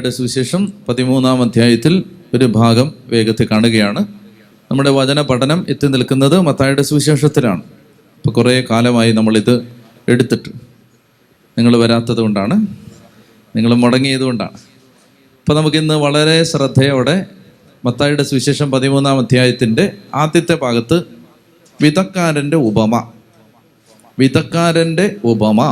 മത്തായിയുടെ സുവിശേഷം പതിമൂന്നാം അധ്യായത്തിൽ ഒരു ഭാഗം വേഗത്തിൽ കാണുകയാണ്. നമ്മുടെ വചന പഠനം എത്തി നിൽക്കുന്നത് മത്തായിയുടെ സുവിശേഷത്തിലാണ്. ഇപ്പോൾ കുറേ കാലമായി നമ്മളിത് എടുത്തിട്ട് നിങ്ങൾ വരാത്തത് കൊണ്ടാണ്. നിങ്ങൾ മുടങ്ങിയത് കൊണ്ടാണ്. അപ്പോൾ നമുക്കിന്ന് വളരെ ശ്രദ്ധയോടെ മത്തായിയുടെ സുവിശേഷം പതിമൂന്നാം അധ്യായത്തിന്റെ ആദ്യത്തെ ഭാഗത്ത് വിധക്കാരന്റെ ഉപമ. വിധക്കാരന്റെ ഉപമ.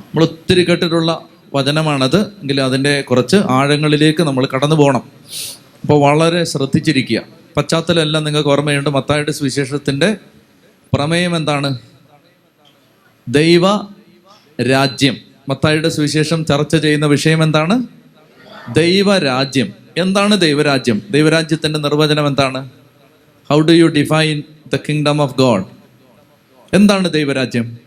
നമ്മൾ ഒത്തിരി കേട്ടിട്ടുള്ള വചനമാണത്. എങ്കിൽ അതിന്റെ കുറച്ച് ആഴങ്ങളിലേക്ക് നമ്മൾ കടന്നു പോകണം. അപ്പോൾ വളരെ ശ്രദ്ധിച്ചിരിക്കുക. പശ്ചാത്തലമെല്ലാം നിങ്ങൾക്ക് ഓർമ്മയുണ്ട്. മത്തായുടെ സുവിശേഷത്തിന്റെ പ്രമേയം എന്താണ്? ദൈവ രാജ്യം. മത്തായുടെ സുവിശേഷം ചർച്ച ചെയ്യുന്ന വിഷയം എന്താണ്? ദൈവരാജ്യം എന്താണ് ദൈവരാജ്യം ദൈവരാജ്യത്തിന്റെ നിർവചനം എന്താണ്? How do you define the kingdom of God എന്താണ് ദൈവരാജ്യം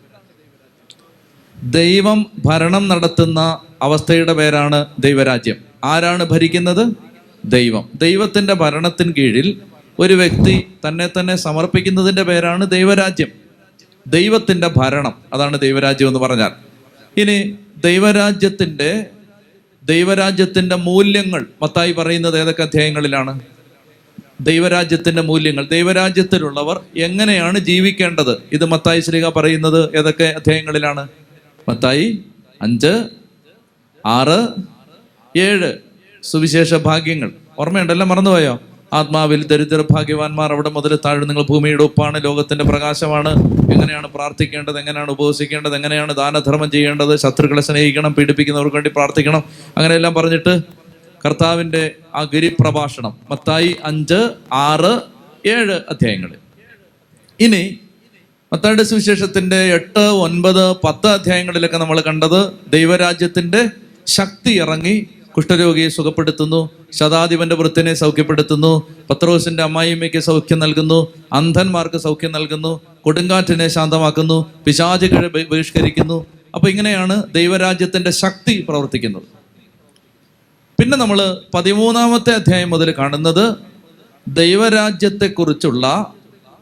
ദൈവം ഭരണം നടത്തുന്ന അവസ്ഥയുടെ പേരാണ് ദൈവരാജ്യം. ആരാണ് ഭരിക്കുന്നത്? ദൈവം. ദൈവത്തിന്റെ ഭരണത്തിന് കീഴിൽ ഒരു വ്യക്തി തന്നെ തന്നെ സമർപ്പിക്കുന്നതിന്റെ പേരാണ് ദൈവരാജ്യം. ദൈവത്തിന്റെ ഭരണം അതാണ് ദൈവരാജ്യം എന്ന് പറഞ്ഞാൽ. ഇനി ദൈവരാജ്യത്തിന്റെ ദൈവരാജ്യത്തിന്റെ മൂല്യങ്ങൾ മത്തായി പറയുന്നത് ഏതൊക്കെ അധ്യായങ്ങളിലാണ്? ദൈവരാജ്യത്തിന്റെ മൂല്യങ്ങൾ ദൈവരാജ്യത്തിലുള്ളവർ എങ്ങനെയാണ് ജീവിക്കേണ്ടത്? ഇത് മത്തായി ശ്രീക പറയുന്നത് ഏതൊക്കെ അധ്യായങ്ങളിലാണ്? മത്തായി അഞ്ച് ആറ് ഏഴ്. സുവിശേഷ ഭാഗ്യങ്ങൾ. ഓർമ്മയുണ്ടല്ലോ മറന്നുപോയോ? ആത്മാവിൽ ദരിദ്ര ഭാഗ്യവാന്മാർ അവിടെ മുതൽ താഴെ നിങ്ങൾ ഭൂമിയുടെ ഉപ്പാണ് ലോകത്തിന്റെ പ്രകാശമാണ്. എങ്ങനെയാണ് പ്രാർത്ഥിക്കേണ്ടത്? എങ്ങനെയാണ് ഉപവസിക്കേണ്ടത് എങ്ങനെയാണ് ദാനധർമ്മം ചെയ്യേണ്ടത്? ശത്രുക്കളെ സ്നേഹിക്കണം പീഡിപ്പിക്കുന്നവർക്ക് വേണ്ടി പ്രാർത്ഥിക്കണം. അങ്ങനെയെല്ലാം പറഞ്ഞിട്ട് കർത്താവിന്റെ ആ ഗിരിപ്രഭാഷണം. മത്തായി അഞ്ച് ആറ് ഏഴ് അധ്യായങ്ങൾ ഇനി മത്തായുടെ സുവിശേഷത്തിന്റെ എട്ട് ഒൻപത് പത്ത് അധ്യായങ്ങളിലൊക്കെ നമ്മൾ കണ്ടത് ദൈവരാജ്യത്തിന്റെ ശക്തി ഇറങ്ങി കുഷ്ഠരോഗിയെ സുഖപ്പെടുത്തുന്നു ശതാധിപന്റെ വൃത്തിനെ സൗഖ്യപ്പെടുത്തുന്നു പത്രോസിന്റെ അമ്മായിമ്മയ്ക്ക് സൗഖ്യം നൽകുന്നു അന്ധന്മാർക്ക് സൗഖ്യം നൽകുന്നു കൊടുങ്കാറ്റിനെ ശാന്തമാക്കുന്നു പിശാചുകളെ ബഹിഷ്കരിക്കുന്നു. അപ്പൊ ഇങ്ങനെയാണ് ദൈവരാജ്യത്തിന്റെ ശക്തി പ്രവർത്തിക്കുന്നത്. പിന്നെ നമ്മൾ പതിമൂന്നാമത്തെ അധ്യായം മുതൽ കാണുന്നത് ദൈവരാജ്യത്തെക്കുറിച്ചുള്ള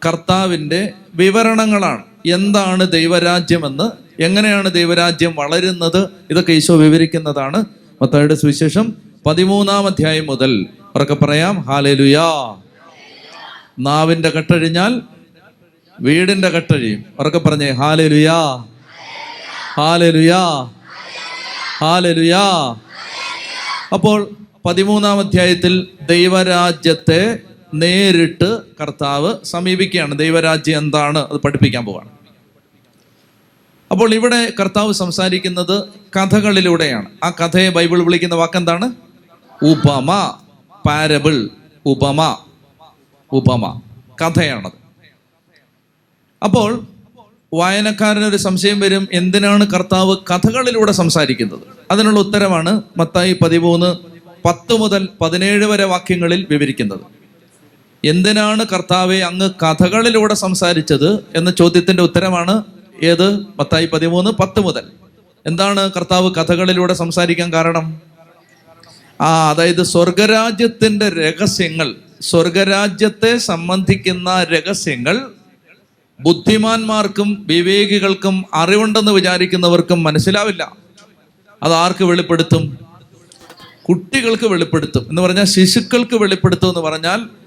കർത്താവിന്റെ വിവരണങ്ങളാണ്. എന്താണ് ദൈവരാജ്യം എന്ന് എങ്ങനെയാണ് ദൈവരാജ്യം വളരുന്നത് ഇതൊക്കെ ഈശോ വിവരിക്കുന്നതാണ്. മത്തായുടെ സുവിശേഷം പതിമൂന്നാം അധ്യായം മുതൽ ഉറക്കെ പറയാം ഹാലലുയാ. നാവിന്റെ കട്ടഴിഞ്ഞാൽ വീടിന്റെ കട്ടഴിയും. ഉറക്കെ പറഞ്ഞേ ഹാലലുയാ. ഹാലലുയാ. ഹാലലുയാ. അപ്പോൾ പതിമൂന്നാം അധ്യായത്തിൽ ദൈവരാജ്യത്തെ നേരിട്ട് കർത്താവ് സമീപിക്കുകയാണ്. ദൈവരാജ്യം എന്താണ്? അത് പഠിപ്പിക്കാൻ പോവാണ്. അപ്പോൾ ഇവിടെ കർത്താവ് സംസാരിക്കുന്നത് കഥകളിലൂടെയാണ്. ആ കഥയെ ബൈബിൾ വിളിക്കുന്ന വാക്കെന്താണ്? ഉപമ പാരബിൾ ഉപമ ഉപമ. കഥയാണത്. അപ്പോൾ വായനക്കാരനൊരു സംശയം വരും എന്തിനാണ് കർത്താവ് കഥകളിലൂടെ സംസാരിക്കുന്നത്? അതിനുള്ള ഉത്തരമാണ് മത്തായി പതിമൂന്ന് പത്ത് മുതൽ പതിനേഴ് വരെ വാക്യങ്ങളിൽ വിവരിക്കുന്നത്. എന്തിനാണ് കർത്താവെ അങ്ങ് കഥകളിലൂടെ സംസാരിച്ചത് എന്ന ചോദ്യത്തിന്റെ ഉത്തരമാണ് ഏത്? പത്തായി പതിമൂന്ന് പത്ത് മുതൽ. എന്താണ് കർത്താവ് കഥകളിലൂടെ സംസാരിക്കാൻ കാരണം? ആ അതായത് സ്വർഗരാജ്യത്തിന്റെ രഹസ്യങ്ങൾ സ്വർഗരാജ്യത്തെ സംബന്ധിക്കുന്ന രഹസ്യങ്ങൾ ബുദ്ധിമാന്മാർക്കും വിവേകികൾക്കും അറിവുണ്ടെന്ന് വിചാരിക്കുന്നവർക്കും മനസ്സിലാവില്ല. അത് ആർക്ക് വെളിപ്പെടുത്തും? കുട്ടികൾക്ക് വെളിപ്പെടുത്തും. എന്ന് പറഞ്ഞാൽ ശിശുക്കൾക്ക് വെളിപ്പെടുത്തും എന്ന് പറഞ്ഞാൽ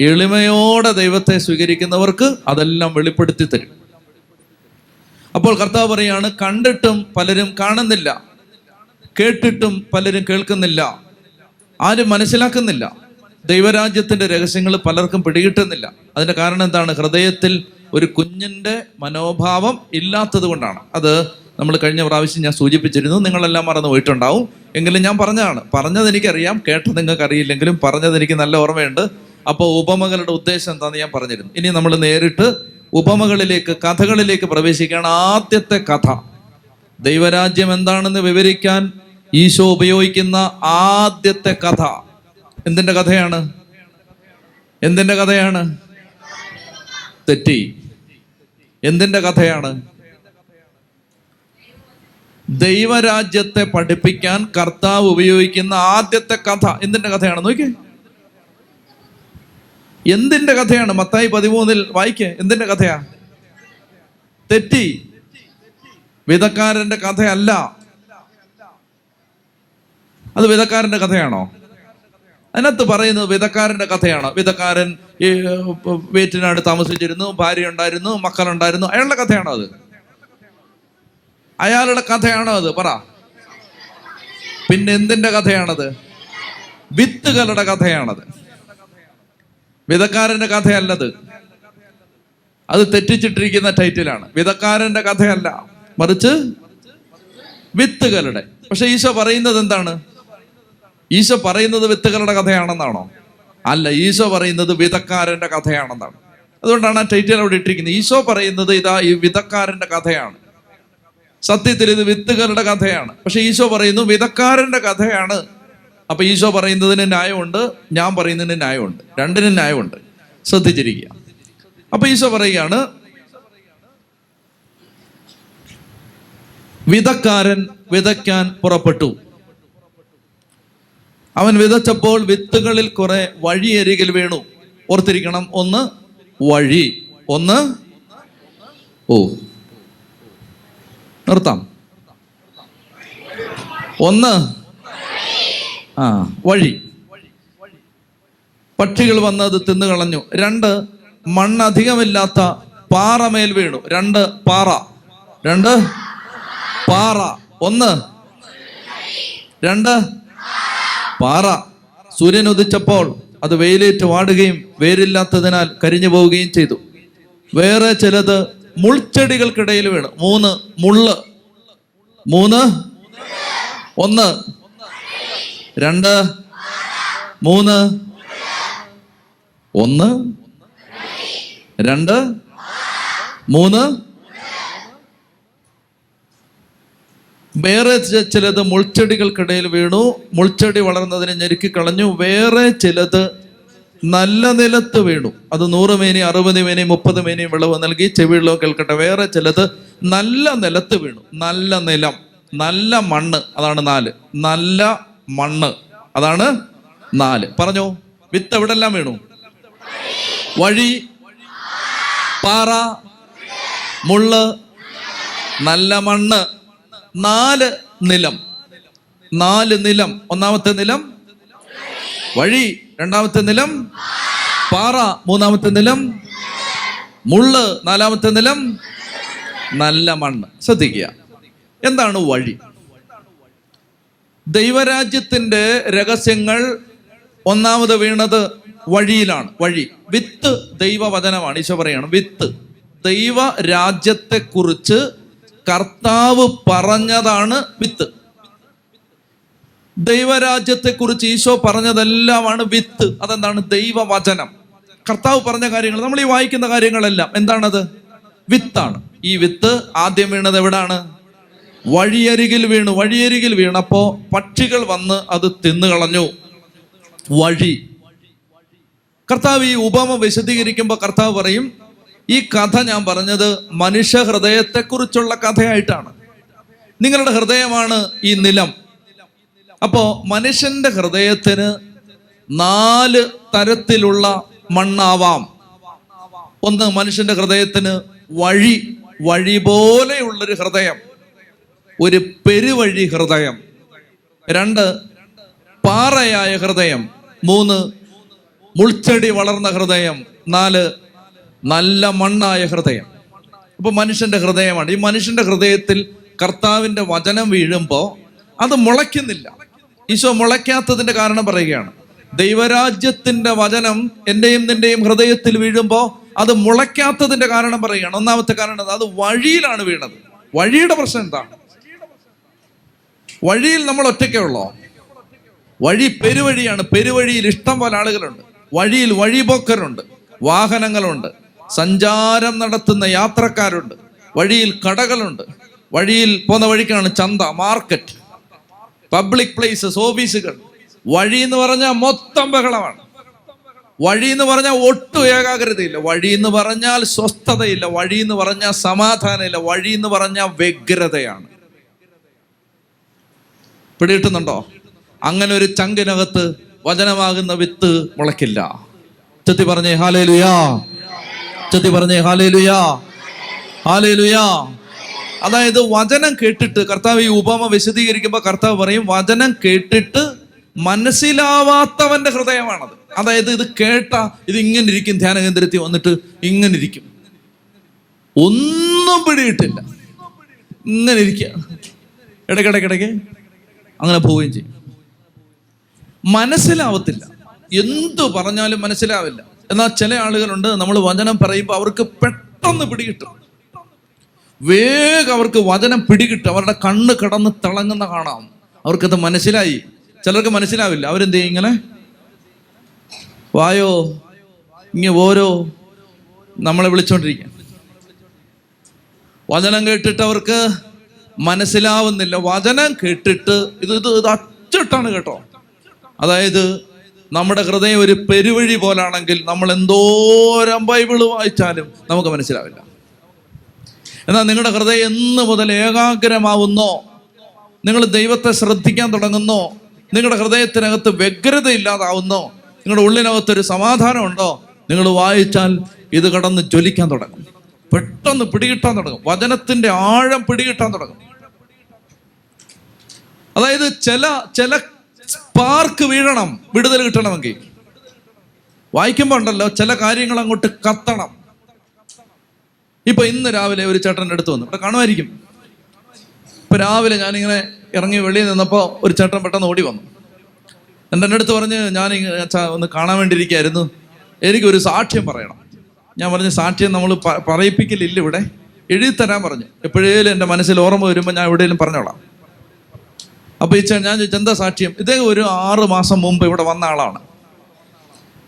എളിമയോടെ ദൈവത്തെ സ്വീകരിക്കുന്നവർക്ക് അതെല്ലാം വെളിപ്പെടുത്തി തരും. അപ്പോൾ കർത്താവ് പറയാണ് കണ്ടിട്ടും പലരും കാണുന്നില്ല. കേട്ടിട്ടും പലരും കേൾക്കുന്നില്ല. ആരും മനസ്സിലാക്കുന്നില്ല. ദൈവരാജ്യത്തിന്റെ രഹസ്യങ്ങൾ പലർക്കും പിടികിട്ടുന്നില്ല. അതിന്റെ കാരണം എന്താണ്? ഹൃദയത്തിൽ ഒരു കുഞ്ഞിന്റെ മനോഭാവം ഇല്ലാത്തത് കൊണ്ടാണ്. അത് നമ്മൾ കഴിഞ്ഞ പ്രാവശ്യം ഞാൻ സൂചിപ്പിച്ചിരുന്നു. നിങ്ങളെല്ലാം മറന്നു പോയിട്ടുണ്ടാവും. എങ്കിലും ഞാൻ പറഞ്ഞതാണ്. പറഞ്ഞത് എനിക്കറിയാം കേട്ടത് നിങ്ങൾക്ക് അറിയില്ലെങ്കിലും പറഞ്ഞത് എനിക്ക് നല്ല ഓർമ്മയുണ്ട്. അപ്പോൾ ഉപമകളുടെ ഉദ്ദേശം എന്താണെന്ന് ഞാൻ പറഞ്ഞിരുന്നു ഇനി നമ്മൾ നേരിട്ട് ഉപമകളിലേക്ക് കഥകളിലേക്ക് പ്രവേശിക്കുകയാണ് ആദ്യത്തെ കഥ. ദൈവരാജ്യം എന്താണെന്ന് വിവരിക്കാൻ ഈശോ ഉപയോഗിക്കുന്ന ആദ്യത്തെ കഥ. എന്തിന്റെ കഥയാണ്? എന്തിന്റെ കഥയാണ്? തെറ്റി. എന്തിന്റെ കഥയാണ്? ദൈവരാജ്യത്തെ പഠിപ്പിക്കാൻ കർത്താവ് ഉപയോഗിക്കുന്ന ആദ്യത്തെ കഥ. എന്തിന്റെ കഥയാണ്? നോക്കിയേ. എന്തിന്റെ കഥയാണ്? മത്തായി പതിമൂന്നിൽ വായിക്കേ. എന്തിന്റെ കഥയാ? തെറ്റി. വിധക്കാരന്റെ കഥയല്ല. അത് വിധക്കാരന്റെ കഥയാണോ? അതിനകത്ത് പറയുന്നത് വിധക്കാരന്റെ കഥയാണ്. വിധക്കാരൻ ഈ വീട്ടിനാട് താമസിച്ചിരുന്നു ഭാര്യ ഉണ്ടായിരുന്നു മക്കളുണ്ടായിരുന്നു. അയാളുടെ കഥയാണോ അത്? അയാളുടെ കഥയാണോ അത്? പറ. പിന്നെ എന്തിന്റെ കഥയാണത്? വിത്തുകളുടെ കഥയാണത്. വിധക്കാരന്റെ കഥയല്ലത്. അത് തെറ്റിച്ചിട്ടിരിക്കുന്ന ടൈറ്റിലാണ്. വിധക്കാരന്റെ കഥയല്ല. മറിച്ച് വിത്തുകളുടെ. പക്ഷെ ഈശോ പറയുന്നത് എന്താണ്? ഈശോ പറയുന്നത് വിത്തുകളുടെ കഥയാണെന്നാണോ? അല്ല ഈശോ പറയുന്നത് വിധക്കാരന്റെ കഥയാണെന്നാണ്. അതുകൊണ്ടാണ് ആ ടൈറ്റിൽ അവിടെ ഇട്ടിരിക്കുന്നത്. ഈശോ പറയുന്നത് ഇതാ ഈ വിധക്കാരന്റെ കഥയാണ്. സത്യത്തിൽ ഇത് വിത്തുകളുടെ കഥയാണ്. പക്ഷെ ഈശോ പറയുന്നു വിധക്കാരന്റെ കഥയാണ്. അപ്പൊ ഈശോ പറയുന്നതിന് ന്യായമുണ്ട് ഞാൻ പറയുന്നതിന് ന്യായമുണ്ട്. രണ്ടിനും ന്യായമുണ്ട്. ശ്രദ്ധിച്ചിരിക്കുക. അപ്പൊ ഈശോ പറയുകയാണ് വിതക്കാരൻ വിതയ്ക്കാൻ പുറപ്പെട്ടു. അവൻ വിതച്ചപ്പോൾ വിത്തുകളിൽ കുറെ വഴിയരികിൽ വീണു. ഓർത്തിരിക്കണം ഒന്ന് വഴി ഒന്ന് ഓ നിർത്താം. ഒന്ന് ആ. വഴി. പക്ഷികൾ വന്ന് അത് തിന്നു കളഞ്ഞു. രണ്ട് മണ്ണധികമില്ലാത്ത പാറമേൽ വീണു. രണ്ട് പാറ. രണ്ട് പാറ. ഒന്ന് രണ്ട് പാറ. സൂര്യൻ ഉദിച്ചപ്പോൾ അത് വെയിലേറ്റ് വാടുകയും വേരില്ലാത്തതിനാൽ കരിഞ്ഞു പോവുകയും ചെയ്തു. വേറെ ചിലത് മുൾച്ചെടികൾക്കിടയിൽ വീണു. മൂന്ന് മുള്ള്. മൂന്ന് ഒന്ന് രണ്ട് മൂന്ന് ഒന്ന് രണ്ട് മൂന്ന്. വേറെ ചിലത് മുൾച്ചെടികൾക്കിടയിൽ വീണു. മുൾച്ചെടി വളർന്നതിനെ ഞെരുക്കി കളഞ്ഞു. വേറെ ചിലത് നല്ല നിലത്ത് വീണു. അത് നൂറ് മേനി അറുപത് മേനി മുപ്പത് മേനി വിളവ് നൽകി. ചെവിയിലോ കേൾക്കട്ടെ. വേറെ ചിലത് നല്ല നിലത്ത് വീണു. നല്ല നിലം നല്ല മണ്ണ്. അതാണ് നാല്. നല്ല മണ്ണ്. അതാണ് നാല്. പറഞ്ഞോ വിത്ത് എവിടെല്ലാം വീണു? വഴി പാറ മുള്ള് നല്ല മണ്ണ്. നാല് നിലം. നാല് നിലം. ഒന്നാമത്തെ നിലം വഴി. രണ്ടാമത്തെ നിലം പാറ. മൂന്നാമത്തെ നിലം മുള്ള്. നാലാമത്തെ നിലം നല്ല മണ്ണ്. ശ്രദ്ധിക്കുക. എന്താണ് വഴി? ദൈവരാജ്യത്തിന്റെ രഹസ്യങ്ങൾ ഒന്നാമത് വീണത് വഴിയിലാണ്. വഴി. വിത്ത് ദൈവവചനമാണ്. ഈശോ പറയാണ് വിത്ത്. ദൈവ രാജ്യത്തെ കുറിച്ച് കർത്താവ് പറഞ്ഞതാണ് വിത്ത്. ദൈവരാജ്യത്തെ കുറിച്ച് ഈശോ പറഞ്ഞതെല്ലാമാണ് വിത്ത്. അതെന്താണ്? ദൈവവചനം. കർത്താവ് പറഞ്ഞ കാര്യങ്ങൾ നമ്മൾ ഈ വായിക്കുന്ന കാര്യങ്ങളെല്ലാം എന്താണത്? വിത്താണ്. ഈ വിത്ത് ആദ്യം വീണത് എവിടാണ്? വഴിയരികിൽ വീണു വഴിയരികിൽ വീണപ്പോ പക്ഷികൾ വന്ന് അത് തിന്നുകളഞ്ഞു വഴി. കർത്താവ് ഈ ഉപമ വിശദീകരിക്കുമ്പോൾ കർത്താവ് പറയും ഈ കഥ ഞാൻ പറഞ്ഞത് മനുഷ്യ ഹൃദയത്തെക്കുറിച്ചുള്ള കഥയായിട്ടാണ്. നിങ്ങളുടെ ഹൃദയമാണ് ഈ നിലം. അപ്പോ മനുഷ്യന്റെ ഹൃദയത്തിന് നാല് തരത്തിലുള്ള മണ്ണാവാം. ഒന്ന് മനുഷ്യന്റെ ഹൃദയത്തിന് വഴി വഴി പോലെയുള്ളൊരു ഹൃദയം. ഒരു പെരുവഴി ഹൃദയം. രണ്ട് പാറയായ ഹൃദയം. മൂന്ന് മുൾച്ചെടി വളർന്ന ഹൃദയം. നാല് നല്ല മണ്ണായ ഹൃദയം. അപ്പൊ മനുഷ്യന്റെ ഹൃദയമാണ്. ഈ മനുഷ്യന്റെ ഹൃദയത്തിൽ കർത്താവിന്റെ വചനം വീഴുമ്പോൾ അത് മുളയ്ക്കുന്നില്ല. ഈശോ മുളയ്ക്കാത്തതിന്റെ കാരണം പറയുകയാണ്. ദൈവരാജ്യത്തിന്റെ വചനം എന്റെയും നിന്റെയും ഹൃദയത്തിൽ വീഴുമ്പോൾ അത് മുളയ്ക്കാത്തതിന്റെ കാരണം പറയുകയാണ്. ഒന്നാമത്തെ കാരണം അത് വഴിയിലാണ് വീണത്. വഴിയുടെ പ്രശ്നം എന്താണ്? വഴിയിൽ നമ്മൾ ഒറ്റയ്ക്കേ ഉള്ളോ? വഴി പെരുവഴിയാണ്. പെരുവഴിയിൽ ഇഷ്ടം പോലെ ആളുകളുണ്ട്. വഴിയിൽ വഴിപോക്കരുണ്ട്. വാഹനങ്ങളുണ്ട്. സഞ്ചാരം നടത്തുന്ന യാത്രക്കാരുണ്ട്. വഴിയിൽ കടകളുണ്ട്. വഴിയിൽ പോന്ന വഴിക്കാണ് ചന്ത മാർക്കറ്റ് പബ്ലിക് പ്ലേസസ് ഓഫീസുകൾ. വഴി എന്ന് പറഞ്ഞാൽ മൊത്തം ബഹളമാണ്. വഴി എന്ന് പറഞ്ഞാൽ ഒട്ടും ഏകാഗ്രതയില്ല. വഴി എന്ന് പറഞ്ഞാൽ സ്വസ്ഥതയില്ല. വഴി എന്ന് പറഞ്ഞാൽ സമാധാനമില്ല. വഴി എന്ന് പറഞ്ഞാൽ വ്യഗ്രതയാണ്. പിടികിട്ടുന്നുണ്ടോ? അങ്ങനെ ഒരു ചങ്കിനകത്ത് വചനമാകുന്ന വിത്ത് മുളയ്ക്കില്ല. ചെത്തി പറഞ്ഞേ ഹാലേ ലുയാ ചെത്തി പറഞ്ഞേ ഹാലേ ലുയാ ഹാലേ ലുയാ അതായത് വചനം കേട്ടിട്ട് കർത്താവ് ഈ ഉപമ വിശദീകരിക്കുമ്പോൾ കർത്താവ് പറയും വചനം കേട്ടിട്ട് മനസ്സിലാവാത്തവന്റെ ഹൃദയമാണത്. അതായത് ഇത് കേട്ട ഇത് ഇങ്ങനെ ഇരിക്കും ധ്യാന കേന്ദ്രത്തിൽ വന്നിട്ട് ഇങ്ങനെ ഇരിക്കും. ഒന്നും പിടിയിട്ടില്ല ഇങ്ങനെ ഇരിക്കുക ഇടയ്ക്കിടയ്ക്കിടയ്ക്ക് അങ്ങനെ പോവുകയും ചെയ്യും. മനസ്സിലാവത്തില്ല. എന്തു പറഞ്ഞാലും മനസ്സിലാവില്ല. എന്നാൽ ചില ആളുകളുണ്ട് നമ്മൾ വചനം പറയുമ്പോൾ അവർക്ക് പെട്ടെന്ന് പിടികിട്ടും. വേഗം അവർക്ക് വചനം പിടികിട്ടും. അവരുടെ കണ്ണ് കിടന്ന് തിളങ്ങുന്ന കാണാം. അവർക്കത് മനസ്സിലായി. ചിലർക്ക് മനസ്സിലാവില്ല. അവരെന്ത് ചെയ്യും ഇങ്ങനെ? വായോ? ഇങ്ങനെ ഓരോ നമ്മളെ വിളിച്ചോണ്ടിരിക്കുക വചനം കേട്ടിട്ട് അവർക്ക് മനസ്സിലാവുന്നില്ല. വചനം കേട്ടിട്ട് ഇത് ഇത് ഇത് അച്ചിട്ടാണ് കേട്ടോ. അതായത് നമ്മുടെ ഹൃദയം ഒരു പെരുവഴി പോലാണെങ്കിൽ നമ്മൾ എന്തോരം ബൈബിൾ വായിച്ചാലും നമുക്ക് മനസ്സിലാവില്ല. എന്നാൽ നിങ്ങളുടെ ഹൃദയം എന്ന് മുതൽ ഏകാഗ്രമാവുന്നോ നിങ്ങൾ ദൈവത്തെ ശ്രദ്ധിക്കാൻ തുടങ്ങുന്നോ നിങ്ങളുടെ ഹൃദയത്തിനകത്ത് വ്യഗ്രത ഇല്ലാതാവുന്നോ നിങ്ങളുടെ ഉള്ളിനകത്തൊരു സമാധാനം ഉണ്ടോ നിങ്ങൾ വായിച്ചാൽ ഇത് കടന്ന് ജ്വലിക്കാൻ തുടങ്ങും. പെട്ടെന്ന് പിടികിട്ടാൻ തുടങ്ങും. വചനത്തിന്റെ ആഴം പിടികിട്ടാൻ തുടങ്ങും. അതായത് ചില ചില സ്പാർക്ക് വീഴണം വിടുതൽ കിട്ടണമെങ്കിൽ. വായിക്കുമ്പോൾ ഉണ്ടല്ലോ ചില കാര്യങ്ങൾ അങ്ങോട്ട് കത്തണം. ഇപ്പൊ ഇന്ന് രാവിലെ ഒരു ചേട്ടന്റെ അടുത്ത് വന്നു. ഇവിടെ കാണുമായിരിക്കും. ഇപ്പൊ രാവിലെ ഞാനിങ്ങനെ ഇറങ്ങി വെളിയിൽ നിന്നപ്പോൾ ഒരു ചേട്ടൻ പെട്ടെന്ന് ഓടി വന്നു. എന്റെ അടുത്ത് പറഞ്ഞ് ഞാൻ ഒന്ന് കാണാൻ വേണ്ടിയിരിക്കുകയായിരുന്നു എനിക്കൊരു സാക്ഷ്യം പറയണം. ഞാൻ പറഞ്ഞ സാക്ഷ്യം നമ്മൾ പറയിപ്പിക്കലില്ല ഇവിടെ. എഴുതി തരാൻ പറഞ്ഞു. എപ്പോഴേലും എന്റെ മനസ്സിൽ ഓർമ്മ വരുമ്പോൾ ഞാൻ എവിടെയെങ്കിലും പറഞ്ഞോളാം. അപ്പൊ ഈ ഞാൻ ചോദിച്ചു എന്താ സാക്ഷ്യം? ഇദ്ദേഹം ഒരു ആറ് മാസം മുമ്പ് ഇവിടെ വന്ന ആളാണ്.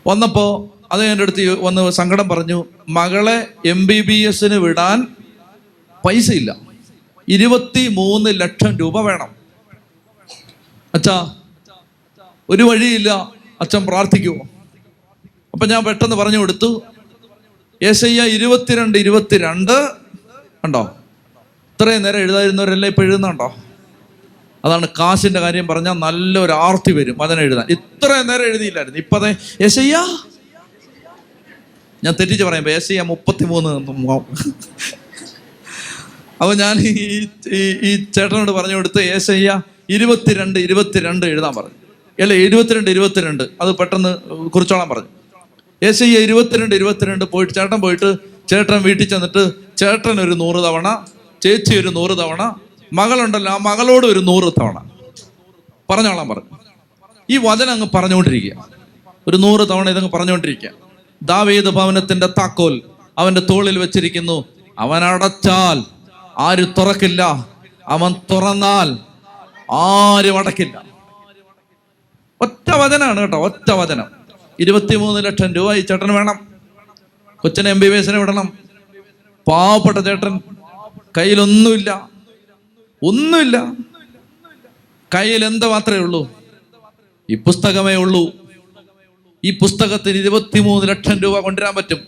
വന്നപ്പോൾ അത് എന്റെ അടുത്ത് വന്ന് സങ്കടം പറഞ്ഞു മകളെ എം ബി ബി എസിന് വിടാൻ പൈസയില്ല. ഇരുപത്തി മൂന്ന് ലക്ഷം രൂപ വേണം. അച്ഛാ ഒരു വഴിയില്ല. അച്ഛൻ പ്രാർത്ഥിക്കുമോ അപ്പൊ ഞാൻ പെട്ടെന്ന് പറഞ്ഞു കൊടുത്തു യേശയ്യ ഇരുപത്തിരണ്ട് ഇരുപത്തിരണ്ട്. ഉണ്ടോ ഇത്രയും നേരം എഴുതാതിരുന്നവരെല്ലാം ഇപ്പം എഴുതുന്നുണ്ടോ? അതാണ് കാശിന്റെ കാര്യം പറഞ്ഞാൽ നല്ലൊരു ആർത്തി വരും അതിനെ എഴുതാൻ. ഇത്രയും നേരം എഴുതിയില്ലായിരുന്നു. ഇപ്പൊ അതെ യേശയ്യ? ഞാൻ തെറ്റിച്ച് പറയാം യേശയ്യ മുപ്പത്തി മൂന്ന് അപ്പൊ ഞാൻ ഈ- ഈ ചേട്ടനോട് പറഞ്ഞു കൊടുത്ത് യേശയ്യ ഇരുപത്തിരണ്ട് ഇരുപത്തിരണ്ട് എഴുതാൻ പറഞ്ഞു. അല്ല ഇരുപത്തിരണ്ട് ഇരുപത്തിരണ്ട്. അത് പെട്ടെന്ന് കുറിച്ചോളാൻ പറഞ്ഞു. യേശയ്യ ഇരുപത്തിരണ്ട് ഇരുപത്തിരണ്ട് പോയിട്ട് ചേട്ടൻ പോയിട്ട് ചേട്ടൻ വീട്ടിൽ ചെന്നിട്ട് ചേട്ടൻ ഒരു നൂറ് തവണ ചേച്ചി ഒരു നൂറ് തവണ മകളുണ്ടല്ലോ ആ മകളോട് ഒരു നൂറ് തവണ. പറഞ്ഞോളാൻ പറഞ്ഞു ഈ വചനം അങ്ങ് പറഞ്ഞുകൊണ്ടിരിക്കുക. ഒരു നൂറ് തവണ ഇതങ്ങ് പറഞ്ഞുകൊണ്ടിരിക്കുക. ദാവീദ് ഭവനത്തിന്റെ താക്കോൽ അവന്റെ തോളിൽ വെച്ചിരിക്കുന്നു. അവൻ അടച്ചാൽ ആരും തുറക്കില്ല. അവൻ തുറന്നാൽ ആരും അടക്കില്ല ഒറ്റ വചനാണ് കേട്ടോ ഒറ്റ വചനം. ഇരുപത്തിമൂന്ന് ലക്ഷം രൂപ ഈ ചേട്ടന് വേണം. കൊച്ചിനെ എം ബി ബി എസിനെ വിടണം. പാവപ്പെട്ട ചേട്ടൻ കയ്യിലൊന്നുമില്ല. ഒന്നുമില്ല. കയ്യിൽ എന്ത് മാത്രമേ ഉള്ളൂ? ഈ പുസ്തകമേ ഉള്ളൂ. ഈ പുസ്തകത്തിന് ഇരുപത്തിമൂന്ന് ലക്ഷം രൂപ കൊണ്ടുവരാൻ പറ്റും.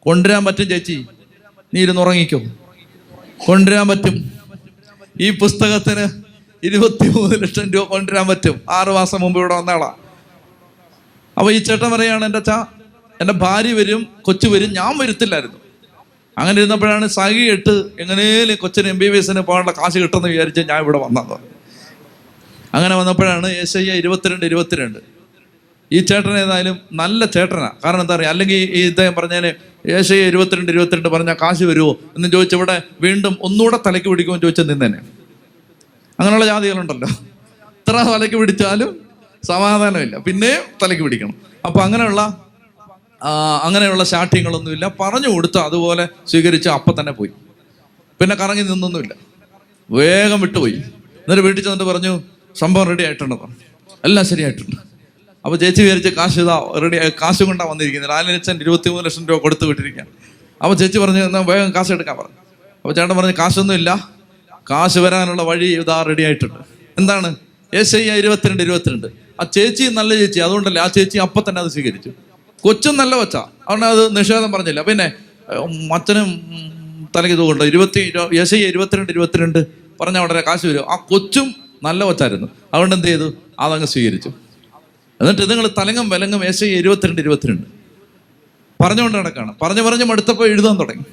കൊണ്ടുവരാൻ പറ്റും ചേച്ചി. നീ ഇരുന്ന് ഉറങ്ങിക്കോ. കൊണ്ടുവരാൻ പറ്റും. ഈ പുസ്തകത്തിന് ഇരുപത്തിമൂന്ന് ലക്ഷം രൂപ കൊണ്ടുവരാൻ പറ്റും. ആറു മാസം മുമ്പ് ഇവിടെ വന്നാളാ അപ്പൊ ഈ ചേട്ടൻ പറയാണ് എന്റെ അച്ഛാ എന്റെ ഭാര്യ വരും കൊച്ചു വരും ഞാൻ വരുത്തില്ലായിരുന്നു. അങ്ങനെ ഇരുന്നപ്പോഴാണ് സഹി ഇട്ട് എങ്ങനെയും കൊച്ചിന് എം ബി ബി എസിന് പോകാനുള്ള കാശ് കിട്ടുമെന്ന് വിചാരിച്ച് ഞാൻ ഇവിടെ വന്നത്. അങ്ങനെ വന്നപ്പോഴാണ് ഏശയ്യ ഇരുപത്തിരണ്ട് ഇരുപത്തിരണ്ട്. ഈ ചേട്ടൻ ഏതായാലും നല്ല ചേട്ടനാ. കാരണം എന്താ പറയുക അല്ലെങ്കിൽ ഈ ഇദ്ദേഹം പറഞ്ഞാൽ ഏശയ്യ ഇരുപത്തിരണ്ട് ഇരുപത്തിരണ്ട് പറഞ്ഞാൽ കാശ് വരുമോ എന്ന് ചോദിച്ച് ഇവിടെ വീണ്ടും ഒന്നുകൂടെ തലയ്ക്ക് പിടിക്കുമെന്ന് ചോദിച്ചാൽ നിന്നേനെ അങ്ങനെയുള്ള ജാതികളുണ്ടല്ലോ. ഇത്ര തലയ്ക്ക് പിടിച്ചാലും സമാധാനമില്ല. പിന്നെയും തലയ്ക്ക് പിടിക്കണം. അപ്പൊ അങ്ങനെയുള്ള അങ്ങനെയുള്ള ശാഠ്യങ്ങളൊന്നുമില്ല. പറഞ്ഞു കൊടുത്ത് അതുപോലെ സ്വീകരിച്ച് അപ്പം തന്നെ പോയി. പിന്നെ കറങ്ങി നിന്നൊന്നുമില്ല. വേഗം വിട്ടുപോയി. എന്നിട്ട് വീട്ടിൽ ചെന്നിട്ട് പറഞ്ഞു സംഭവം റെഡി ആയിട്ടുണ്ട് എല്ലാം ശരിയായിട്ടുണ്ട്. അപ്പൊ ചേച്ചി വിചാരിച്ച് കാശ് ഇതാ റെഡി കാശ് കൊണ്ടാണ് വന്നിരിക്കുന്നത്. ലാലിനച്ഛൻ ഇരുപത്തി മൂന്ന് ലക്ഷം രൂപ കൊടുത്തു വിട്ടിരിക്കുകയാണ്. അപ്പൊ ചേച്ചി പറഞ്ഞു എന്നാൽ വേഗം കാശ് എടുക്കാൻ പറഞ്ഞു. അപ്പൊ ചേട്ടൻ പറഞ്ഞു കാശൊന്നും ഇല്ല കാശ് വരാനുള്ള വഴി ഇതാ റെഡി ആയിട്ടുണ്ട്. എന്താണ്? ഏശയ്യ ഇരുപത്തിരണ്ട് ഇരുപത്തിരണ്ട്. ആ ചേച്ചി നല്ല ചേച്ചി അതുകൊണ്ടല്ലേ ആ ചേച്ചി അപ്പം തന്നെ അത് സ്വീകരിച്ചു. കൊച്ചും നല്ല കൊച്ച. അതുകൊണ്ട് അത് നിഷേധം പറഞ്ഞില്ല. പിന്നെ അച്ഛനും തലയ്ക്ക് തൂക്കുണ്ടോ ഇരുപത്തി യേശയ്യ ഇരുപത്തിരണ്ട് ഇരുപത്തിരണ്ട് പറഞ്ഞ ഉടനെ കാശ് വരും. ആ കൊച്ചും നല്ല കൊച്ചായിരുന്നു. അതുകൊണ്ട് എന്ത് ചെയ്തു? അതങ്ങ് സ്വീകരിച്ചു. എന്നിട്ട് നിങ്ങൾ തലങ്ങും വിലങ്ങും യേശയ്യ ഇരുപത്തിരണ്ട് ഇരുപത്തിരണ്ട്. പറഞ്ഞുകൊണ്ട് നടക്കാണ്. പറഞ്ഞു പറഞ്ഞു മടുത്തപ്പോൾ എഴുതാൻ തുടങ്ങി.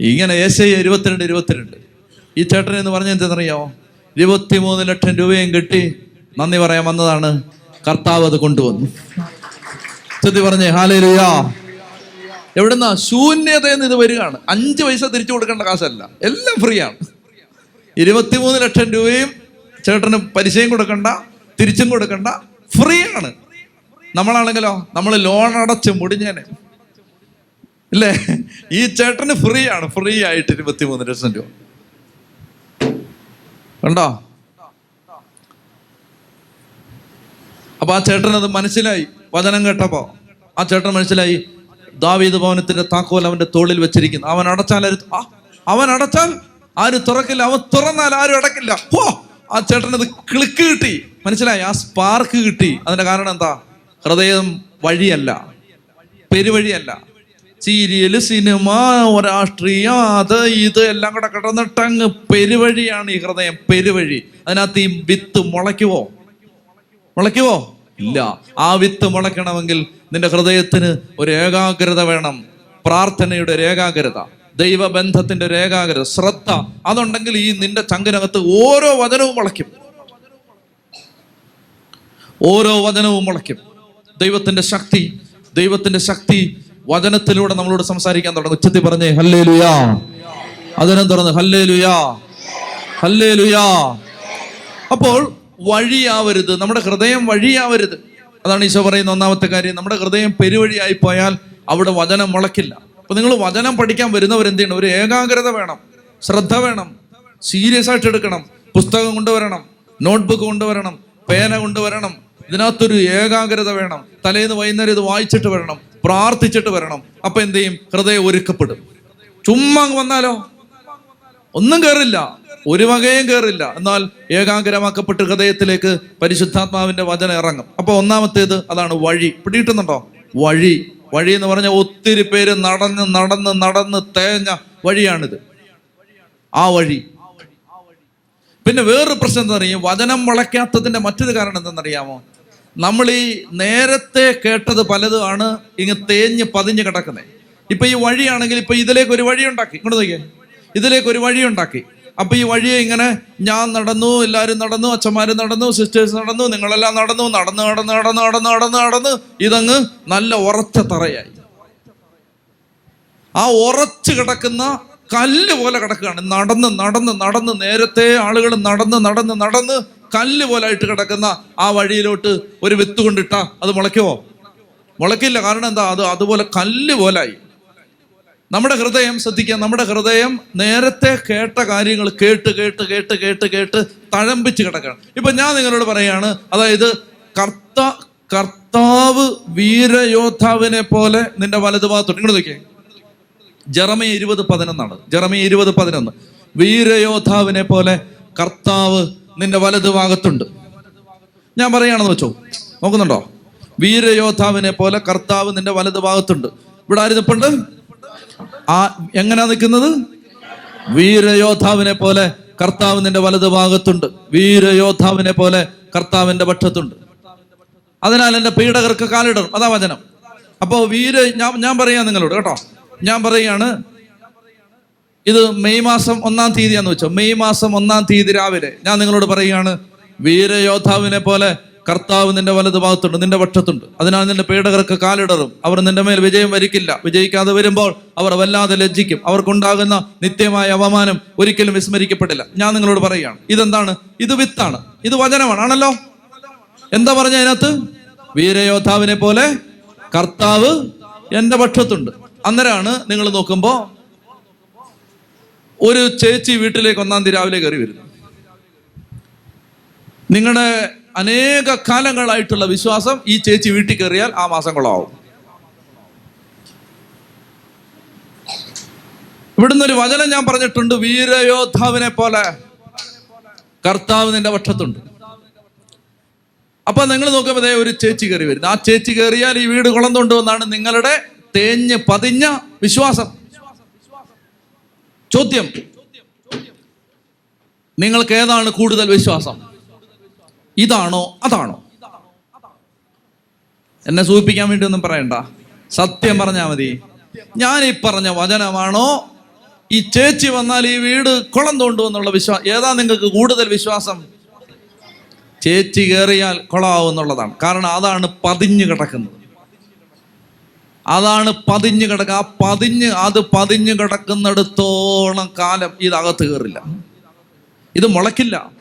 ഇങ്ങനെ ഏശ ഇരുപത്തിരണ്ട് ഇരുപത്തിരണ്ട്. ഈ ചേട്ടൻ എന്ന് പറഞ്ഞ എന്തെന്നറിയാമോ ഇരുപത്തിമൂന്ന് ലക്ഷം രൂപയും കിട്ടി. നന്ദി പറയാൻ വന്നതാണ്. കർത്താവ് അത് കൊണ്ടുവന്നു. ചെത്തി പറഞ്ഞേ ഹാലേലുയാ. എവിടുന്ന? ശൂന്യതയിൽ നിന്ന് ഇത് വരികയാണ്. അഞ്ച് പൈസ തിരിച്ചു കൊടുക്കേണ്ട കാശല്ല. എല്ലാം ഫ്രീ ആണ് ഇരുപത്തിമൂന്ന് ലക്ഷം രൂപയും ചേട്ടന് പലിശയും കൊടുക്കണ്ട തിരിച്ചും കൊടുക്കണ്ട. ഫ്രീ ആണ് നമ്മളാണെങ്കിലോ നമ്മൾ ലോൺ അടച്ച് മുടിഞ്ഞേനെ. ഇല്ലേ? ഈ ചേട്ടന് ഫ്രീ ആണ് ഫ്രീ ആയിട്ട് ഇരുപത്തിമൂന്ന് ലക്ഷം രൂപ. കണ്ടോ? അപ്പൊ ആ ചേട്ടൻ അത് മനസ്സിലായി. വചനം കേട്ടപ്പോ ആ ചേട്ടൻ മനസ്സിലായി. ദാവീദ് ഭവനത്തിന്റെ താക്കോൽ അവന്റെ തോളിൽ വെച്ചിരിക്കുന്നു. അവൻ അടച്ചാൽ അവൻ അടച്ചാൽ ആരും തുറക്കില്ല? അവൻ തുറന്നാൽ ആരും അടക്കില്ല. ഹോ! ആ ചേട്ടൻ അത് ക്ലിക്ക് കിട്ടി. മനസ്സിലായി? ആ സ്പാർക്ക് കിട്ടി. അതിന്റെ കാരണം എന്താ? ഹൃദയം വഴിയല്ല. പെരുവഴിയല്ല. സീരിയൽ സിനിമ രാഷ്ട്രീയം അത് ഇത് എല്ലാം കൂടെ കിടന്നിട്ടങ്ങ് പെരുവഴിയാണ് ഈ ഹൃദയം. പെരുവഴി. അതിനകത്ത് ഈ വിത്ത് മുളയ്ക്കുവോ? മുളയ്ക്കുവോ? ഇല്ല. ആ വിത്ത് മുളയ്ക്കണമെങ്കിൽ നിന്റെ ഹൃദയത്തിന് ഒരു ഏകാഗ്രത വേണം. പ്രാർത്ഥനയുടെ ഒരു ഏകാഗ്രത ദൈവബന്ധത്തിന്റെ ഏകാഗ്രത ശ്രദ്ധ. അതുണ്ടെങ്കിൽ ഈ നിന്റെ ചങ്കിനകത്ത് ഓരോ വചനവും മുളയ്ക്കും. ഓരോ വചനവും മുളയ്ക്കും. ദൈവത്തിന്റെ ശക്തി ദൈവത്തിന്റെ ശക്തി വചനത്തിലൂടെ നമ്മളോട് സംസാരിക്കാൻ തുടങ്ങും. ഉച്ചത്തി പറഞ്ഞേ ഹല്ലേ ലുയാ അതിനെ തുറന്ന് ഹല്ലേ ലുയാ ഹല്ലേ ലുയാ അപ്പോൾ വഴിയാവരുത്. നമ്മുടെ ഹൃദയം വഴിയാവരുത്. അതാണ് ഈശോ പറയുന്ന ഒന്നാമത്തെ കാര്യം. നമ്മുടെ ഹൃദയം പെരുവഴിയായി പോയാൽ അവിടെ വചനം മുളക്കില്ല. അപ്പൊ നിങ്ങൾ വചനം പഠിക്കാൻ വരുന്നവർ എന്ത് ചെയ്യണം? ഒരു ഏകാഗ്രത വേണം. ശ്രദ്ധ വേണം. സീരിയസ് ആയിട്ട് എടുക്കണം. പുസ്തകം കൊണ്ടുവരണം. നോട്ട്ബുക്ക് കൊണ്ടുവരണം. പേന കൊണ്ടുവരണം. ഇതിനകത്തൊരു ഏകാഗ്രത വേണം. തലേന്ന് വൈകുന്നേരം ഇത് വായിച്ചിട്ട് വരണം. പ്രാർത്ഥിച്ചിട്ട് വരണം. അപ്പൊ എന്ത് ചെയ്യും? ഹൃദയം ഒരുക്കപ്പെടും. ചുമ്മാ വന്നാലോ? ഒന്നും കയറില്ല ഒരു വകയും കയറില്ല എന്നാൽ ഏകാഗ്രമാക്കപ്പെട്ട ഹൃദയത്തിലേക്ക് പരിശുദ്ധാത്മാവിന്റെ വചനം ഇറങ്ങും. അപ്പൊ ഒന്നാമത്തേത് അതാണ് വഴി. പിടിയിട്ടുന്നുണ്ടോ വഴി. വഴി എന്ന് പറഞ്ഞാൽ ഒത്തിരി പേര് നടന്ന് നടന്ന് നടന്ന് തേഞ്ഞ വഴിയാണിത്. ആ വഴി. പിന്നെ വേറൊരു പ്രശ്നം എന്താ പറയുക? വചനം വളയ്ക്കാത്തതിന്റെ മറ്റൊരു കാരണം എന്തെന്നറിയാമോ നമ്മൾ ഈ നേരത്തെ കേട്ടത് ആണ് ഇങ്ങ് തേഞ്ഞ് പതിഞ്ഞ് കിടക്കുന്നത് ഇപ്പൊ ഈ വഴിയാണെങ്കിൽ ഇപ്പൊ ഇതിലേക്ക് ഒരു വഴി ഉണ്ടാക്കി. ഇങ്ങോട്ട് നോക്കിയേ. ഇതിലേക്ക് ഒരു വഴി ഉണ്ടാക്കി. അപ്പൊ ഈ വഴി ഇങ്ങനെ ഞാൻ നടന്നു എല്ലാവരും നടന്നു അച്ഛന്മാരും നടന്നു സിസ്റ്റേഴ്സ് നടന്നു നിങ്ങളെല്ലാം നടന്നു നടന്നു നടന്ന് നടന്ന് നടന്ന് നടന്ന് നടന്ന് ഇതങ്ങ് നല്ല ഉറച്ച തറയായി. ആ ഉറച്ചു കിടക്കുന്ന കല്ല് പോലെ കിടക്കുകയാണ്. നടന്ന് നടന്ന് നടന്ന് നേരത്തെ ആളുകൾ നടന്ന് നടന്ന് നടന്ന് കല്ല് പോലെ ആയിട്ട് കിടക്കുന്ന ആ വഴിയിലോട്ട് ഒരു വിത്ത് കൊണ്ടിട്ടാ അത് മുളയ്ക്കുമോ മുളയ്ക്കില്ല. കാരണം എന്താ? അത് അതുപോലെ കല്ല് പോലായി. നമ്മുടെ ഹൃദയം ശ്രദ്ധിക്കുക നമ്മുടെ ഹൃദയം നേരത്തെ കേട്ട കാര്യങ്ങൾ കേട്ട് കേട്ട് കേട്ട് കേട്ട് കേട്ട് തഴമ്പിച്ച് കിടക്കണം. ഇപ്പൊ ഞാൻ നിങ്ങളോട് പറയാണ് അതായത് കർത്ത കർത്താവ് വീരയോദ്ധാവിനെ പോലെ നിന്റെ വലതുഭാഗത്തോട്ട് ഇങ്ങോട്ട് നോക്കിയേ. ജറമി ഇരുപത് പതിനൊന്നാണ്. ജറമി ഇരുപത് പതിനൊന്ന്. വീരയോദ്ധാവിനെ പോലെ കർത്താവ് നിന്റെ വലതുഭാഗത്തുണ്ട് ഞാൻ പറയുകയാണെന്ന് വെച്ചോ നോക്കുന്നുണ്ടോ? വീരയോദ്ധാവിനെ പോലെ കർത്താവ് നിന്റെ വലതുഭാഗത്തുണ്ട് ഇവിടെ ആര് നിപ്പുണ്ട് ആ എങ്ങനെയാ നിൽക്കുന്നത്? വീരയോദ്ധാവിനെ പോലെ കർത്താവ് നിന്റെ വലതു ഭാഗത്തുണ്ട്. വീരയോദ്ധാവിനെ പോലെ കർത്താവിന്റെ പക്ഷത്തുണ്ട്. അതിനാൽ എന്റെ പീഡകർക്ക് കാലിടണം. അതാ വചനം. അപ്പോൾ വീര ഞാൻ ഞാൻ പറയാം നിങ്ങളോട് കേട്ടോ. ഞാൻ പറയാണ് ഇത് മെയ് മാസം ഒന്നാം തീയതിയാന്ന് വെച്ചോ. മെയ് മാസം ഒന്നാം തീയതി രാവിലെ ഞാൻ നിങ്ങളോട് പറയുകയാണ് വീരയോദ്ധാവിനെ പോലെ കർത്താവ് നിന്റെ വലത് ഭാഗത്തുണ്ട് നിന്റെ പക്ഷത്തുണ്ട്. അതിനാൽ നിന്റെ പേടകർക്ക് കാലിടറും. അവർ നിന്റെ മേൽ വിജയം വരിക്കില്ല. വിജയിക്കാതെ വരുമ്പോൾ അവർ വല്ലാതെ ലജ്ജിക്കും. അവർക്കുണ്ടാകുന്ന നിത്യമായ അവമാനം ഒരിക്കലും വിസ്മരിക്കപ്പെടില്ല. ഞാൻ നിങ്ങളോട് പറയുകയാണ്. ഇതെന്താണ്? ഇത് വിത്താണ്. ഇത് വചനമാണാണല്ലോ എന്താ പറഞ്ഞ അതിനകത്ത്? വീരയോദ്ധാവിനെ പോലെ കർത്താവ് എന്റെ പക്ഷത്തുണ്ട്. അന്നേരമാണ് നിങ്ങൾ നോക്കുമ്പോ ഒരു ചേച്ചി വീട്ടിലേക്ക് ഒന്നാം തീയതി രാവിലെ കയറി വരുന്നു നിങ്ങളുടെ അനേക കാലങ്ങളായിട്ടുള്ള വിശ്വാസം ഈ ചേച്ചി വീട്ടിൽ കയറിയാൽ ആ മാസം കൊള്ളാവും. ഇവിടുന്ന് ഒരു വചനം ഞാൻ പറഞ്ഞിട്ടുണ്ട് വീരയോദ്ധാവിനെ പോലെ. കർത്താവ് നിന്റെ പക്ഷത്തുണ്ട് അപ്പൊ നിങ്ങൾ നോക്കുമ്പോൾ ദേ ഒരു ചേച്ചി കയറി വരുന്നു. ആ ചേച്ചി കയറിയാൽ ഈ വീട് കുളം കൊണ്ടുവന്നാണ് നിങ്ങളുടെ തേഞ്ഞ് പതിഞ്ഞ വിശ്വാസം. ചോദ്യം. നിങ്ങൾക്ക് ഏതാണ് കൂടുതൽ വിശ്വാസം? ഇതാണോ അതാണോ? എന്നെ സൂചിപ്പിക്കാൻ വേണ്ടി ഒന്നും പറയണ്ട. സത്യം പറഞ്ഞാൽ മതി. ഞാൻ ഈ പറഞ്ഞ വചനമാണോ? ഈ ചേച്ചി വന്നാൽ ഈ വീട് കുളം തോണ്ടു എന്നുള്ള വിശ്വാസം ഏതാ നിങ്ങൾക്ക് കൂടുതൽ വിശ്വാസം? ചേച്ചി കയറിയാൽ കുളമാവും എന്നുള്ളതാണ് കാരണം അതാണ് പതിഞ്ഞു കിടക്കുന്നത്. അതാണ് പതിഞ്ഞു കിടക്കുക ആ പതിഞ്ഞ് അത് പതിഞ്ഞു കിടക്കുന്നിടത്തോളം കാലം ഇതകത്ത് കയറില്ല. ഇത് മുളക്കില്ല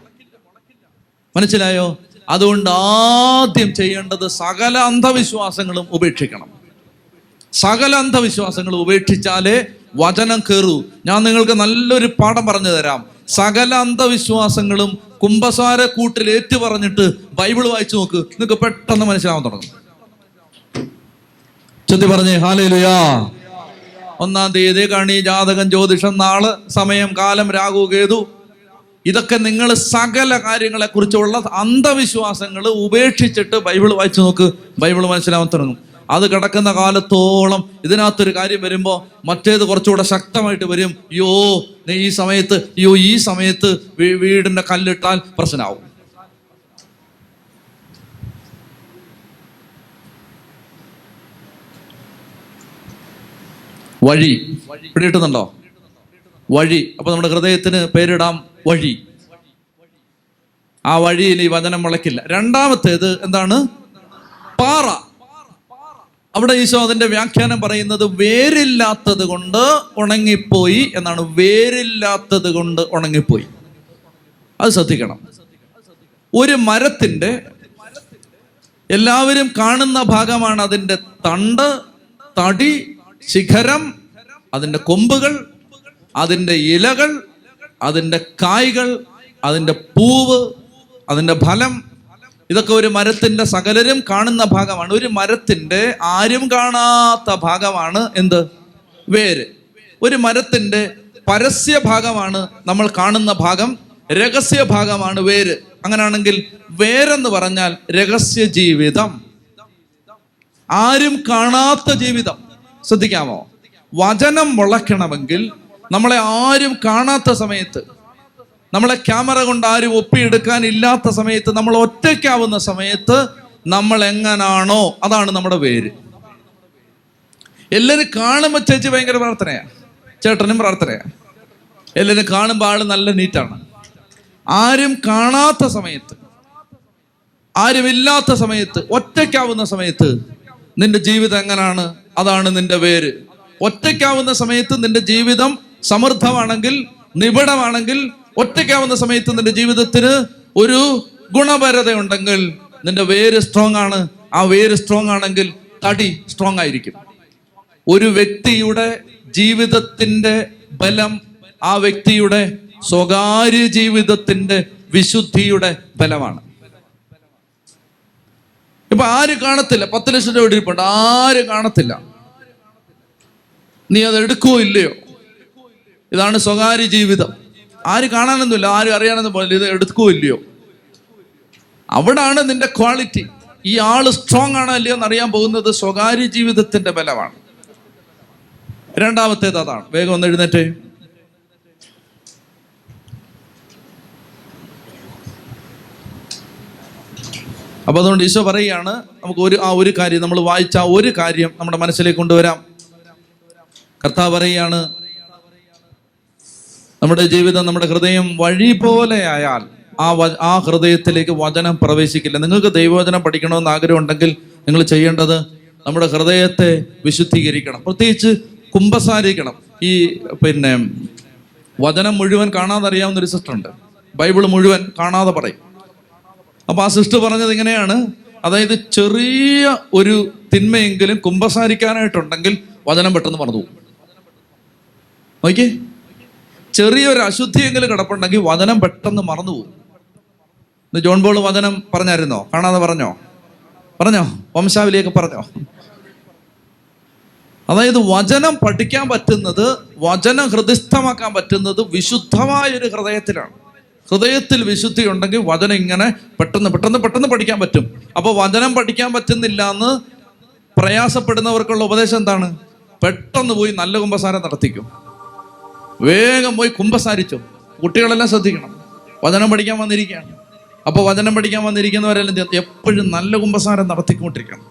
മനസ്സിലായോ? അതുകൊണ്ട് ആദ്യം ചെയ്യേണ്ടത് സകല അന്ധവിശ്വാസങ്ങളും ഉപേക്ഷിക്കണം. സകല അന്ധവിശ്വാസങ്ങളും ഉപേക്ഷിച്ചാലേ വചനം കയറൂ ഞാൻ നിങ്ങൾക്ക് നല്ലൊരു പാഠം പറഞ്ഞു തരാം. സകല അന്ധവിശ്വാസങ്ങളും കുംഭസാര കൂട്ടിൽ ഏറ്റു പറഞ്ഞിട്ട് ബൈബിൾ വായിച്ചു നോക്ക്. നിങ്ങൾക്ക് പെട്ടെന്ന് മനസ്സിലാവാൻ തുടങ്ങും. ചൊല്ലി പറഞ്ഞേ ഹാലേലുയാ. ഒന്നാം തീയതി കണി ജാതകം ജ്യോതിഷം നാൾ സമയം കാലം രാഹു കേതു. ഇതൊക്കെ നിങ്ങൾ സകല കാര്യങ്ങളെ കുറിച്ചുള്ള അന്ധവിശ്വാസങ്ങൾ ഉപേക്ഷിച്ചിട്ട് ബൈബിൾ വായിച്ചു നോക്ക്. ബൈബിൾ മനസ്സിലാവാൻ തുടങ്ങും. അത് കിടക്കുന്ന കാലത്തോളം ഇതിനകത്തൊരു കാര്യം വരുമ്പോൾ മറ്റേത് കുറച്ചുകൂടെ ശക്തമായിട്ട് വരും. യോ ഈ സമയത്ത് യോ ഈ സമയത്ത് വീടിന്റെ കല്ലിട്ടാൽ പ്രശ്നമാവും വഴി. പിടിയിട്ടുന്നുണ്ടോ വഴി. അപ്പൊ നമ്മുടെ ഹൃദയത്തിന് പേരിടാം. വഴി. ആ വഴിയിൽ ഈ വചനം മുളയ്ക്കില്ല. രണ്ടാമത്തേത് എന്താണ്? പാറ. അവിടെ ഈശോ അതിന്റെ വ്യാഖ്യാനം പറയുന്നത് വേരില്ലാത്തത് കൊണ്ട് ഉണങ്ങിപ്പോയി എന്നാണ്. വേരില്ലാത്തത് കൊണ്ട് ഉണങ്ങിപ്പോയി. അത് ശ്രദ്ധിക്കണം. ഒരു മരത്തിന്റെ എല്ലാവരും കാണുന്ന ഭാഗമാണ് അതിന്റെ തണ്ട് തടി ശിഖരം അതിന്റെ കൊമ്പുകൾ അതിന്റെ ഇലകൾ അതിന്റെ കായ്കൾ അതിന്റെ പൂവ് അതിന്റെ ഫലം. ഇതൊക്കെ ഒരു മരത്തിന്റെ സകലരും കാണുന്ന ഭാഗമാണ്. ഒരു മരത്തിന്റെ ആരും കാണാത്ത ഭാഗമാണ് എന്ത്? വേര്. ഒരു മരത്തിന്റെ പരസ്യ ഭാഗമാണ് നമ്മൾ കാണുന്ന ഭാഗം. രഹസ്യ ഭാഗമാണ് വേര്. അങ്ങനെയാണെങ്കിൽ വേരെന്ന് പറഞ്ഞാൽ രഹസ്യ ജീവിതം. ആരും കാണാത്ത ജീവിതം. ശ്രദ്ധിക്കാമോ? വചനം മുളയ്ക്കണമെങ്കിൽ നമ്മളെ ആരും കാണാത്ത സമയത്ത് നമ്മളെ ക്യാമറ കൊണ്ട് ആരും ഒപ്പിയെടുക്കാൻ ഇല്ലാത്ത സമയത്ത് നമ്മൾ ഒറ്റയ്ക്കാവുന്ന സമയത്ത് നമ്മൾ എങ്ങനാണോ അതാണ് നമ്മുടെ പേര്. എല്ലാവരും കാണുമ്പോൾ ചേച്ചി ഭയങ്കര പ്രാർത്ഥനയാണ് ചേട്ടനും പ്രാർത്ഥനയാണ് എല്ലാവരും കാണുമ്പോൾ ആൾ നല്ല നീറ്റാണ്. ആരും കാണാത്ത സമയത്ത് ആരുമില്ലാത്ത സമയത്ത് ഒറ്റയ്ക്കാവുന്ന സമയത്ത് നിന്റെ ജീവിതം എങ്ങനാണ്? അതാണ് നിന്റെ പേര്. ഒറ്റയ്ക്കാവുന്ന സമയത്ത് നിന്റെ ജീവിതം സമൃദ്ധമാണെങ്കിൽ നിബിഡമാണെങ്കിൽ ഒറ്റയ്ക്കാവുന്ന സമയത്ത് നിന്റെ ജീവിതത്തിന് ഒരു ഗുണപരത ഉണ്ടെങ്കിൽ നിന്റെ വേര് സ്ട്രോങ് ആണ് ആ വേര് സ്ട്രോങ് ആണെങ്കിൽ തടി സ്ട്രോങ് ആയിരിക്കും ഒരു വ്യക്തിയുടെ ജീവിതത്തിന്റെ ബലം ആ വ്യക്തിയുടെ സ്വകാര്യ ജീവിതത്തിന്റെ വിശുദ്ധിയുടെ ബലമാണ്. ഇപ്പൊ ആര് കാണത്തില്ല? പത്ത് ലക്ഷം രൂപ ഇരിപ്പുണ്ട്. ആര് കാണത്തില്ല? നീ അത് എടുക്കുവോ ഇല്ലയോ? ഇതാണ് സ്വകാര്യ ജീവിതം. ആര് കാണാനൊന്നുമില്ല ആരും അറിയാനൊന്നും പോലെ ഇത് എടുക്കുവോ ഇല്ലയോ? അവിടാണ് നിന്റെ ക്വാളിറ്റി. ഈ ആൾ സ്ട്രോങ് ആണോ അല്ലയോ എന്ന് അറിയാൻ പോകുന്നത് സ്വകാര്യ ജീവിതത്തിന്റെ ബലമാണ്. രണ്ടാമത്തേത് അതാണ്. വേഗം ഒന്ന് എഴുന്നേറ്റേ. അപ്പൊ അതുകൊണ്ട് ഈശോ പറയുകയാണ് നമുക്ക് ഒരു ആ ഒരു കാര്യം നമ്മൾ വായിച്ച ഒരു കാര്യം നമ്മുടെ മനസ്സിലേക്ക് കൊണ്ടുവരാം. കർത്താവ് പറയുകയാണ് നമ്മുടെ ജീവിതം നമ്മുടെ ഹൃദയം വഴി പോലെ ആയാൽ ആ ആ ഹൃദയത്തിലേക്ക് വചനം പ്രവേശിക്കില്ല. നിങ്ങൾക്ക് ദൈവവചനം പഠിക്കണമെന്ന് ആഗ്രഹം ഉണ്ടെങ്കിൽ നിങ്ങൾ ചെയ്യേണ്ടത് നമ്മുടെ ഹൃദയത്തെ വിശുദ്ധീകരിക്കണം. പ്രത്യേകിച്ച് കുംഭസാരിക്കണം ഈ പിന്നെ വചനം മുഴുവൻ കാണാതെ അറിയാവുന്ന ഒരു സിസ്റ്റർ ഉണ്ട്. ബൈബിൾ മുഴുവൻ കാണാതെ പറയും. അപ്പൊ ആ സിസ്റ്റർ പറഞ്ഞത് ഇങ്ങനെയാണ്. അതായത് ചെറിയ ഒരു തിന്മയെങ്കിലും കുംഭസാരിക്കാനായിട്ടുണ്ടെങ്കിൽ വചനം പെട്ടെന്ന് പറഞ്ഞു പോകും നോക്കിയേ. ചെറിയൊരു അശുദ്ധിയെങ്കിലും കിടപ്പുണ്ടെങ്കിൽ വചനം പെട്ടെന്ന് മറന്നു പോകും. ജോൺ ബോൾ വചനം പറഞ്ഞായിരുന്നോ? കാണാതെ പറഞ്ഞോ? പറഞ്ഞോ? വംശാവലിയൊക്കെ പറഞ്ഞോ? അതായത് വചനം പഠിക്കാൻ പറ്റുന്നത് വചനം ഹൃദയസ്ഥമാക്കാൻ പറ്റുന്നത് വിശുദ്ധമായ ഒരു ഹൃദയത്തിലാണ്. ഹൃദയത്തിൽ വിശുദ്ധി ഉണ്ടെങ്കിൽ വചനം ഇങ്ങനെ പെട്ടെന്ന് പെട്ടെന്ന് പെട്ടെന്ന് പഠിക്കാൻ പറ്റും. അപ്പോൾ വചനം പഠിക്കാൻ പറ്റുന്നില്ല എന്ന് പ്രയാസപ്പെടുന്നവർക്കുള്ള ഉപദേശം എന്താണ്? പെട്ടെന്ന് പോയി നല്ല കുമ്പസാരം നടത്തിക്കും. വേഗം പോയി കുമ്പസാരിച്ചു. കുട്ടികളെല്ലാം ശ്രദ്ധിക്കണം. വചനം പഠിക്കാൻ വന്നിരിക്കുകയാണ്. അപ്പോൾ വചനം പഠിക്കാൻ വന്നിരിക്കുന്നവരെല്ലാം? എപ്പോഴും നല്ല കുമ്പസാരം നടത്തിക്കൊണ്ടിരിക്കണം.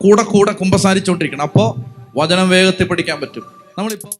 കൂടെ കൂടെ കുമ്പസാരിച്ചുകൊണ്ടിരിക്കണം അപ്പോൾ വചനം വേഗത്തിൽ പഠിക്കാൻ പറ്റും. നമ്മളിപ്പോൾ